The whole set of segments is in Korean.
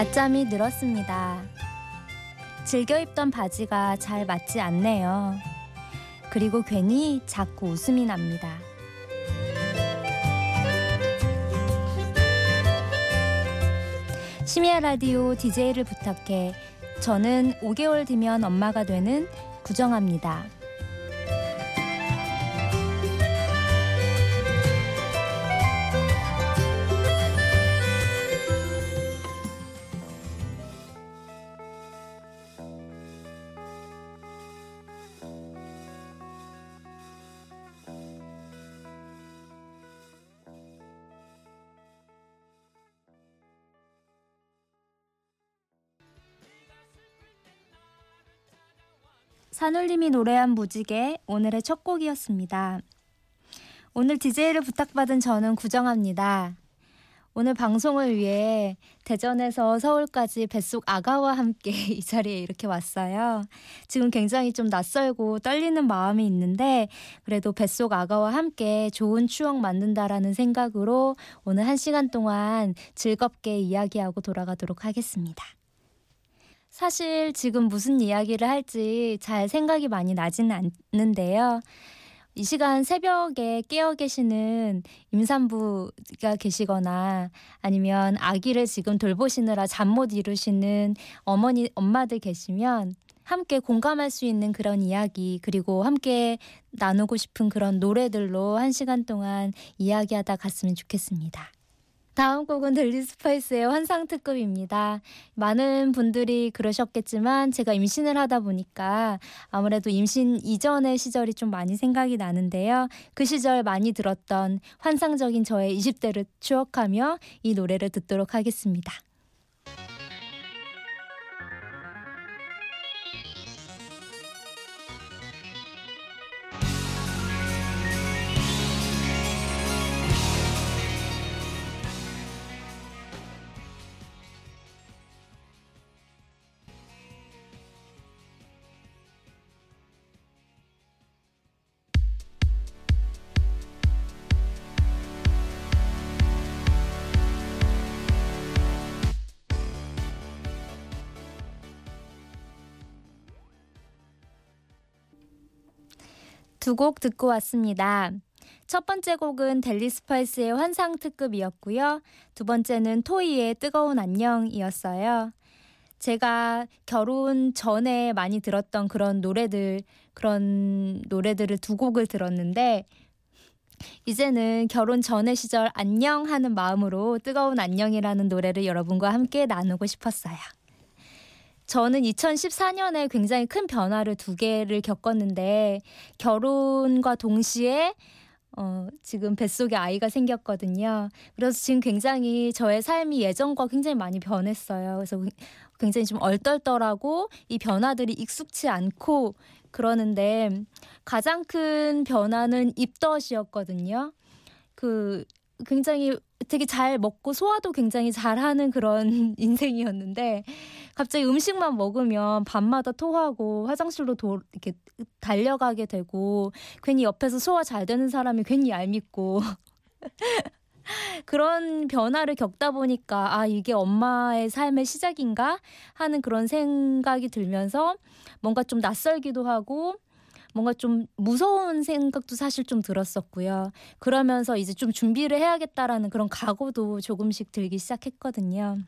낮잠이 늘었습니다. 즐겨 입던 바지가 잘 맞지 않네요. 그리고 괜히 자꾸 웃음이 납니다. 심야 라디오 DJ를 부탁해. 저는 5개월 뒤면 엄마가 되는 구정합니다. 산울림이 노래한 무지개 오늘의 첫 곡이었습니다. 오늘 DJ를 부탁받은 저는 구정합니다. 오늘 방송을 위해 대전에서 서울까지 뱃속 아가와 함께 이 자리에 이렇게 왔어요. 지금 굉장히 좀 낯설고 떨리는 마음이 있는데 그래도 뱃속 아가와 함께 좋은 추억 만든다라는 생각으로 오늘 한 시간 동안 즐겁게 이야기하고 돌아가도록 하겠습니다. 사실 지금 무슨 이야기를 할지 잘 생각이 많이 나지는 않는데요. 이 시간 새벽에 깨어 계시는 임산부가 계시거나 아니면 아기를 지금 돌보시느라 잠 못 이루시는 어머니, 엄마들 계시면 함께 공감할 수 있는 그런 이야기 그리고 함께 나누고 싶은 그런 노래들로 한 시간 동안 이야기하다 갔으면 좋겠습니다. 다음 곡은 델리 스파이스의 환상 특급입니다. 많은 분들이 그러셨겠지만 제가 임신을 하다 보니까 아무래도 임신 이전의 시절이 좀 많이 생각이 나는데요. 그 시절 많이 들었던 환상적인 저의 20대를 추억하며 이 노래를 듣도록 하겠습니다. 두 곡 듣고 왔습니다. 첫 번째 곡은 델리 스파이스의 환상 특급이었고요. 두 번째는 토이의 뜨거운 안녕이었어요. 제가 결혼 전에 많이 들었던 그런 노래들, 그런 노래들을 두 곡을 들었는데, 이제는 결혼 전의 시절 안녕 하는 마음으로 뜨거운 안녕이라는 노래를 여러분과 함께 나누고 싶었어요. 저는 2014년에 굉장히 큰 변화를 두 개를 겪었는데 결혼과 동시에 어, 지금 뱃속에 아이가 생겼거든요. 그래서 지금 굉장히 저의 삶이 예전과 굉장히 많이 변했어요. 그래서 굉장히 좀 얼떨떨하고 이 변화들이 익숙치 않고 그러는데 가장 큰 변화는 입덧이었거든요. 그 굉장히 되게 잘 먹고 소화도 굉장히 잘하는 그런 인생이었는데 갑자기 음식만 먹으면 밤마다 토하고 화장실로 도, 이렇게 달려가게 되고 괜히 옆에서 소화 잘 되는 사람이 괜히 얄밉고 그런 변화를 겪다 보니까 아 이게 엄마의 삶의 시작인가? 하는 그런 생각이 들면서 뭔가 좀 낯설기도 하고 뭔가 좀 무서운 생각도 사실 좀 들었었고요. 그러면서 이제 좀 준비를 해야겠다라는 그런 각오도 조금씩 들기 시작했거든요.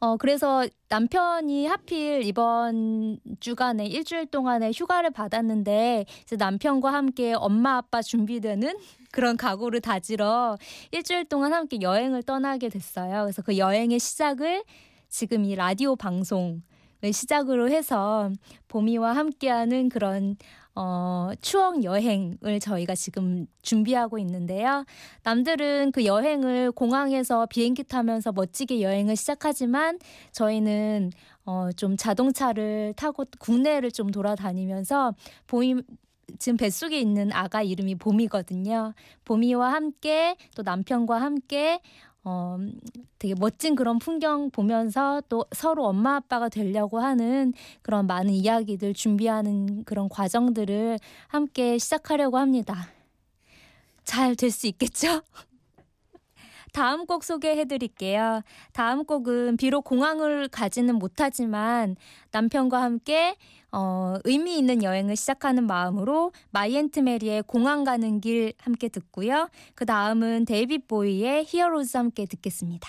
어, 그래서 남편이 하필 이번 주간에 일주일 동안에 휴가를 받았는데 이제 남편과 함께 엄마 아빠 준비되는 그런 각오를 다지러 일주일 동안 함께 여행을 떠나게 됐어요. 그래서 그 여행의 시작을 지금 이 라디오 방송 시작으로 해서 봄이와 함께하는 그런 어, 추억 여행을 저희가 지금 준비하고 있는데요. 남들은 그 여행을 공항에서 비행기 타면서 멋지게 여행을 시작하지만 저희는 어, 좀 자동차를 타고 국내를 좀 돌아다니면서 봄이 지금 뱃속에 있는 아가 이름이 봄이거든요. 봄이와 함께 또 남편과 함께 어, 되게 멋진 그런 풍경 보면서 또 서로 엄마 아빠가 되려고 하는 그런 많은 이야기들 준비하는 그런 과정들을 함께 시작하려고 합니다. 잘 될 수 있겠죠? 다음 곡 소개해 드릴게요. 다음 곡은 비록 공항을 가지는 못하지만 남편과 함께 어, 의미 있는 여행을 시작하는 마음으로 My Aunt Mary의 공항 가는 길 함께 듣고요. 그 다음은 데이빗 보위의 Heroes 함께 듣겠습니다.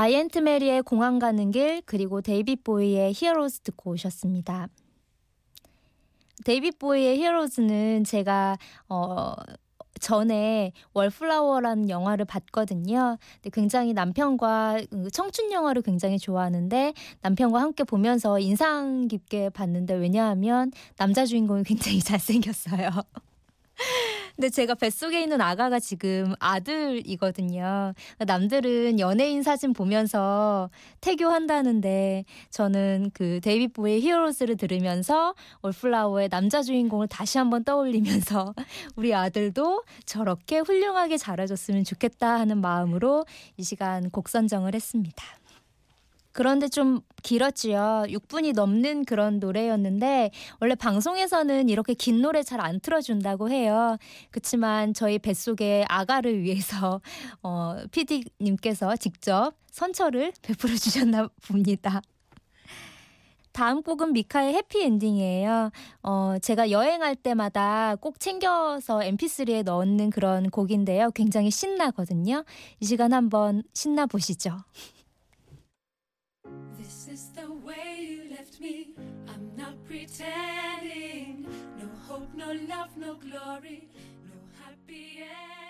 My Aunt Mary의 공항 가는 길 그리고 David Bowie의 Heroes 듣고 오셨습니다. David Bowie의 Heroes는 제가 어 전에 월플라워라는 영화를 봤거든요. 근데 굉장히 남편과 그 청춘 영화를 굉장히 좋아하는데 남편과 함께 보면서 인상 깊게 봤는데 왜냐하면 남자 주인공이 굉장히 잘생겼어요. 근데 제가 뱃속에 있는 아가가 지금 아들이거든요. 남들은 연예인 사진 보면서 태교한다는데 저는 그 데이빗 보의 히어로즈를 들으면서 올플라워의 남자 주인공을 다시 한번 떠올리면서 우리 아들도 저렇게 훌륭하게 자라줬으면 좋겠다 하는 마음으로 이 시간 곡 선정을 했습니다. 그런데 좀 길었지요. 6분이 넘는 그런 노래였는데 원래 방송에서는 이렇게 긴 노래 잘 안 틀어준다고 해요. 그렇지만 저희 뱃속의 아가를 위해서 어, PD님께서 직접 선처를 베풀어 주셨나 봅니다. 다음 곡은 미카의 해피엔딩이에요. 어, 제가 여행할 때마다 꼭 챙겨서 mp3에 넣는 그런 곡인데요. 굉장히 신나거든요. 이 시간 한번 신나 보시죠. me. I'm not pretending. No hope, no love, no glory, no happy ending.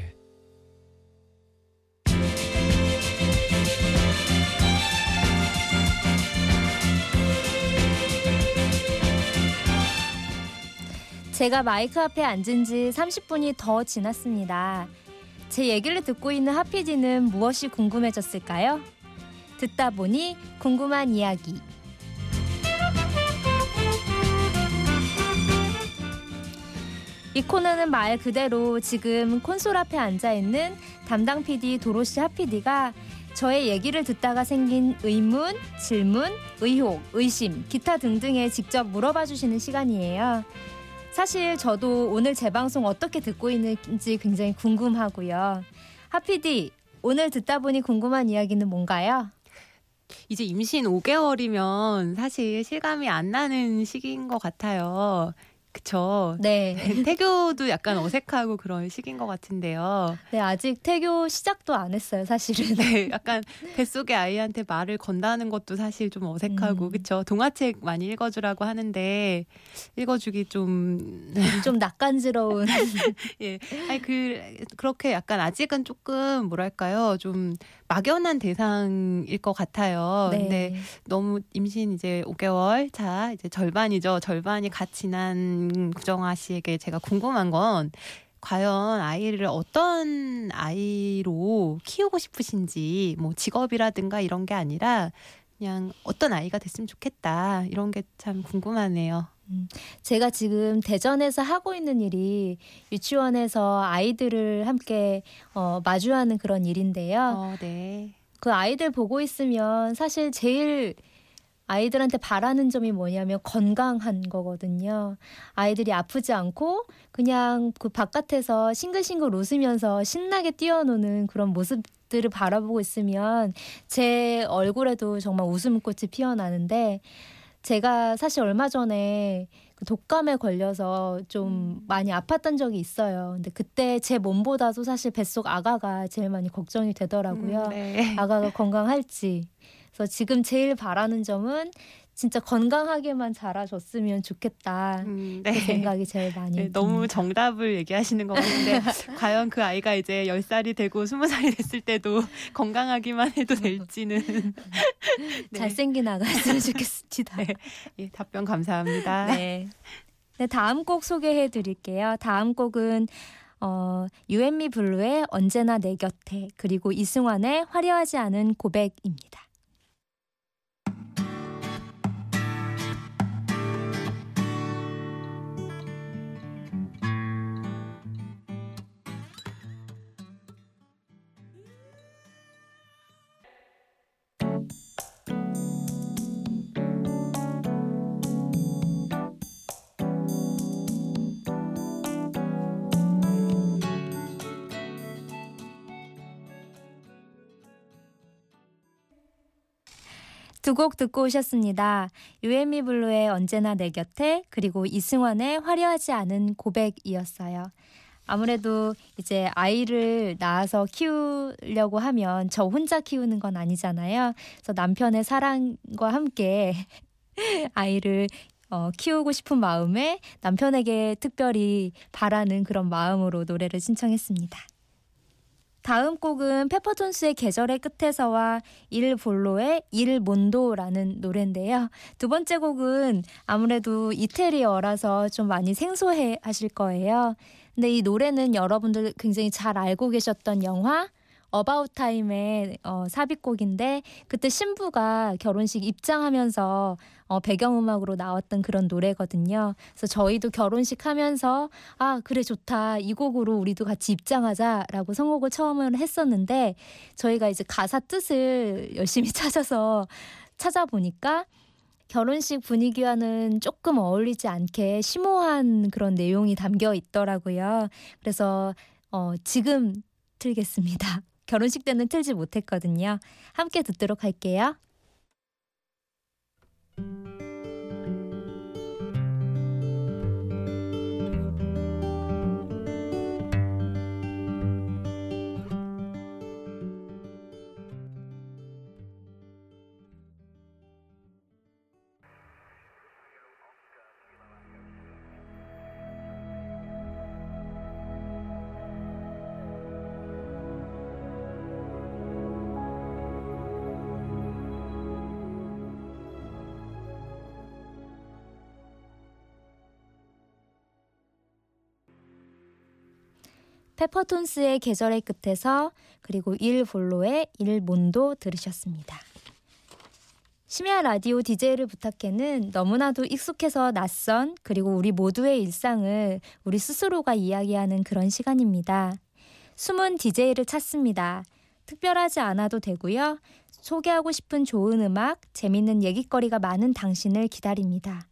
제가 마이크 앞에 앉은 지 30분이 더 지났습니다. 제 얘기를 듣고 있는 하피디는 무엇이 궁금해졌을까요? 듣다 보니 궁금한 이야기. 이 코너는 말 그대로 지금 콘솔 앞에 앉아 있는 담당 PD 도로시 하피디가 저의 얘기를 듣다가 생긴 의문, 질문, 의혹, 의심, 기타 등등에 직접 물어봐 주시는 시간이에요. 사실 저도 오늘 제 방송 어떻게 듣고 있는지 굉장히 궁금하고요. 하피디, 오늘 듣다 보니 궁금한 이야기는 뭔가요? 이제 임신 5개월이면 사실 실감이 안 나는 시기인 것 같아요. 그쵸. 네. 태교도 약간 어색하고 그런 시기인 것 같은데요. 네, 아직 태교 시작도 안 했어요, 사실은. 네, 약간 뱃속의 아이한테 말을 건다는 것도 사실 좀 어색하고, 음. 그쵸. 동화책 많이 읽어주라고 하는데, 읽어주기 좀. 좀 낯간지러운. 예. 아니, 그, 그렇게 약간 아직은 조금, 뭐랄까요. 좀 막연한 대상일 것 같아요. 네. 근데 너무 임신 이제 5개월 차, 이제 절반이죠. 절반이 갓 지난 구정아 씨에게 제가 궁금한 건 과연 아이를 어떤 아이로 키우고 싶으신지 뭐 직업이라든가 이런 게 아니라 그냥 어떤 아이가 됐으면 좋겠다 이런 게 참 궁금하네요. 음, 제가 지금 대전에서 하고 있는 일이 유치원에서 아이들을 함께 어, 마주하는 그런 일인데요. 어, 네. 그 아이들 보고 있으면 사실 제일 아이들한테 바라는 점이 뭐냐면 건강한 거거든요. 아이들이 아프지 않고 그냥 그 바깥에서 싱글싱글 웃으면서 신나게 뛰어노는 그런 모습 모습들을 바라보고 있으면 제 얼굴에도 정말 웃음꽃이 피어나는데 제가 사실 얼마 전에 그 독감에 걸려서 좀 음. 많이 아팠던 적이 있어요. 근데 그때 제 몸보다도 사실 뱃속 아가가 제일 많이 걱정이 되더라고요. 음, 네. 아가가 건강할지. 그래서 지금 제일 바라는 점은 진짜 건강하게만 자라줬으면 좋겠다. 음, 네. 그 생각이 제일 많이 네, 너무 정답을 얘기하시는 것 같은데 과연 그 아이가 이제 10살이 되고 20살이 됐을 때도 건강하기만 해도 될지는 네. 잘생긴 아가였으면 좋겠습니다. 네. 예, 답변 감사합니다. 네. 네, 다음 곡 소개해 드릴게요. 다음 곡은 어, 유앤미 블루의 언제나 내 곁에 그리고 이승환의 화려하지 않은 고백입니다. 두 곡 듣고 오셨습니다. 유앤미 블루의 언제나 내 곁에 그리고 이승환의 화려하지 않은 고백이었어요. 아무래도 이제 아이를 낳아서 키우려고 하면 저 혼자 키우는 건 아니잖아요. 그래서 남편의 사랑과 함께 아이를 어, 키우고 싶은 마음에 남편에게 특별히 바라는 그런 마음으로 노래를 신청했습니다. 다음 곡은 페퍼톤스의 계절의 끝에서와 Il Volo의 Il Mondo라는 노래인데요. 두 번째 곡은 아무래도 이태리어라서 좀 많이 생소해 하실 거예요. 근데 이 노래는 여러분들 굉장히 잘 알고 계셨던 영화 About Time의 어, 삽입곡인데 그때 신부가 결혼식 입장하면서 어, 배경음악으로 나왔던 그런 노래거든요. 그래서 저희도 결혼식 하면서 아 그래 좋다 이 곡으로 우리도 같이 입장하자라고 선곡을 처음으로 했었는데 저희가 이제 가사 뜻을 열심히 찾아서 찾아보니까 결혼식 분위기와는 조금 어울리지 않게 심오한 그런 내용이 담겨 있더라고요. 그래서 어, 지금 틀겠습니다. 결혼식 때는 틀지 못했거든요. 함께 듣도록 할게요. 페퍼톤스의 계절의 끝에서 그리고 일볼로의 일몬도 들으셨습니다. 심야 라디오 DJ를 부탁해는 너무나도 익숙해서 낯선 그리고 우리 모두의 일상을 우리 스스로가 이야기하는 그런 시간입니다. 숨은 DJ를 찾습니다. 특별하지 않아도 되고요. 소개하고 싶은 좋은 음악, 재밌는 얘기거리가 많은 당신을 기다립니다.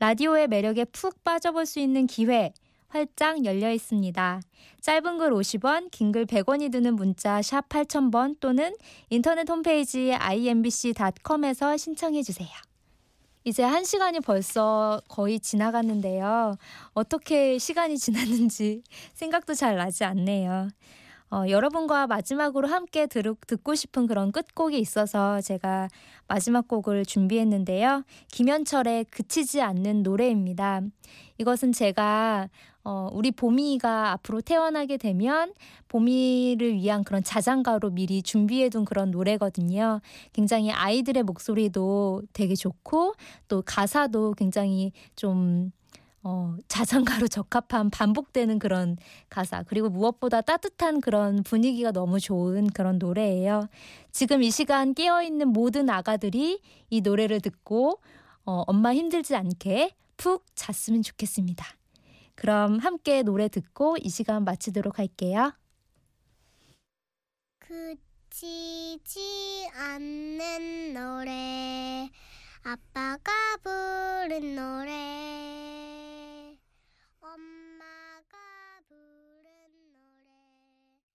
라디오의 매력에 푹 빠져볼 수 있는 기회, 활짝 열려 있습니다. 짧은 글 50원, 긴 글 100원이 드는 문자 샵 8000번 또는 인터넷 홈페이지 imbc.com에서 신청해 주세요. 이제 한 시간이 벌써 거의 지나갔는데요. 어떻게 시간이 지났는지 생각도 잘 나지 않네요. 어, 여러분과 마지막으로 함께 들, 듣고 싶은 그런 끝곡이 있어서 제가 마지막 곡을 준비했는데요. 김현철의 그치지 않는 노래입니다. 이것은 제가 어, 우리 보미가 앞으로 태어나게 되면 보미를 위한 그런 자장가로 미리 준비해둔 그런 노래거든요. 굉장히 아이들의 목소리도 되게 좋고 또 가사도 굉장히 좀 어, 자장가로 적합한 반복되는 그런 가사, 그리고 무엇보다 따뜻한 그런 분위기가 너무 좋은 그런 노래예요. 지금 이 시간 깨어있는 모든 아가들이 이 노래를 듣고 어, 엄마 힘들지 않게 푹 잤으면 좋겠습니다. 그럼 함께 노래 듣고 이 시간 마치도록 할게요. 그치지 않는 노래 아빠가 부른 노래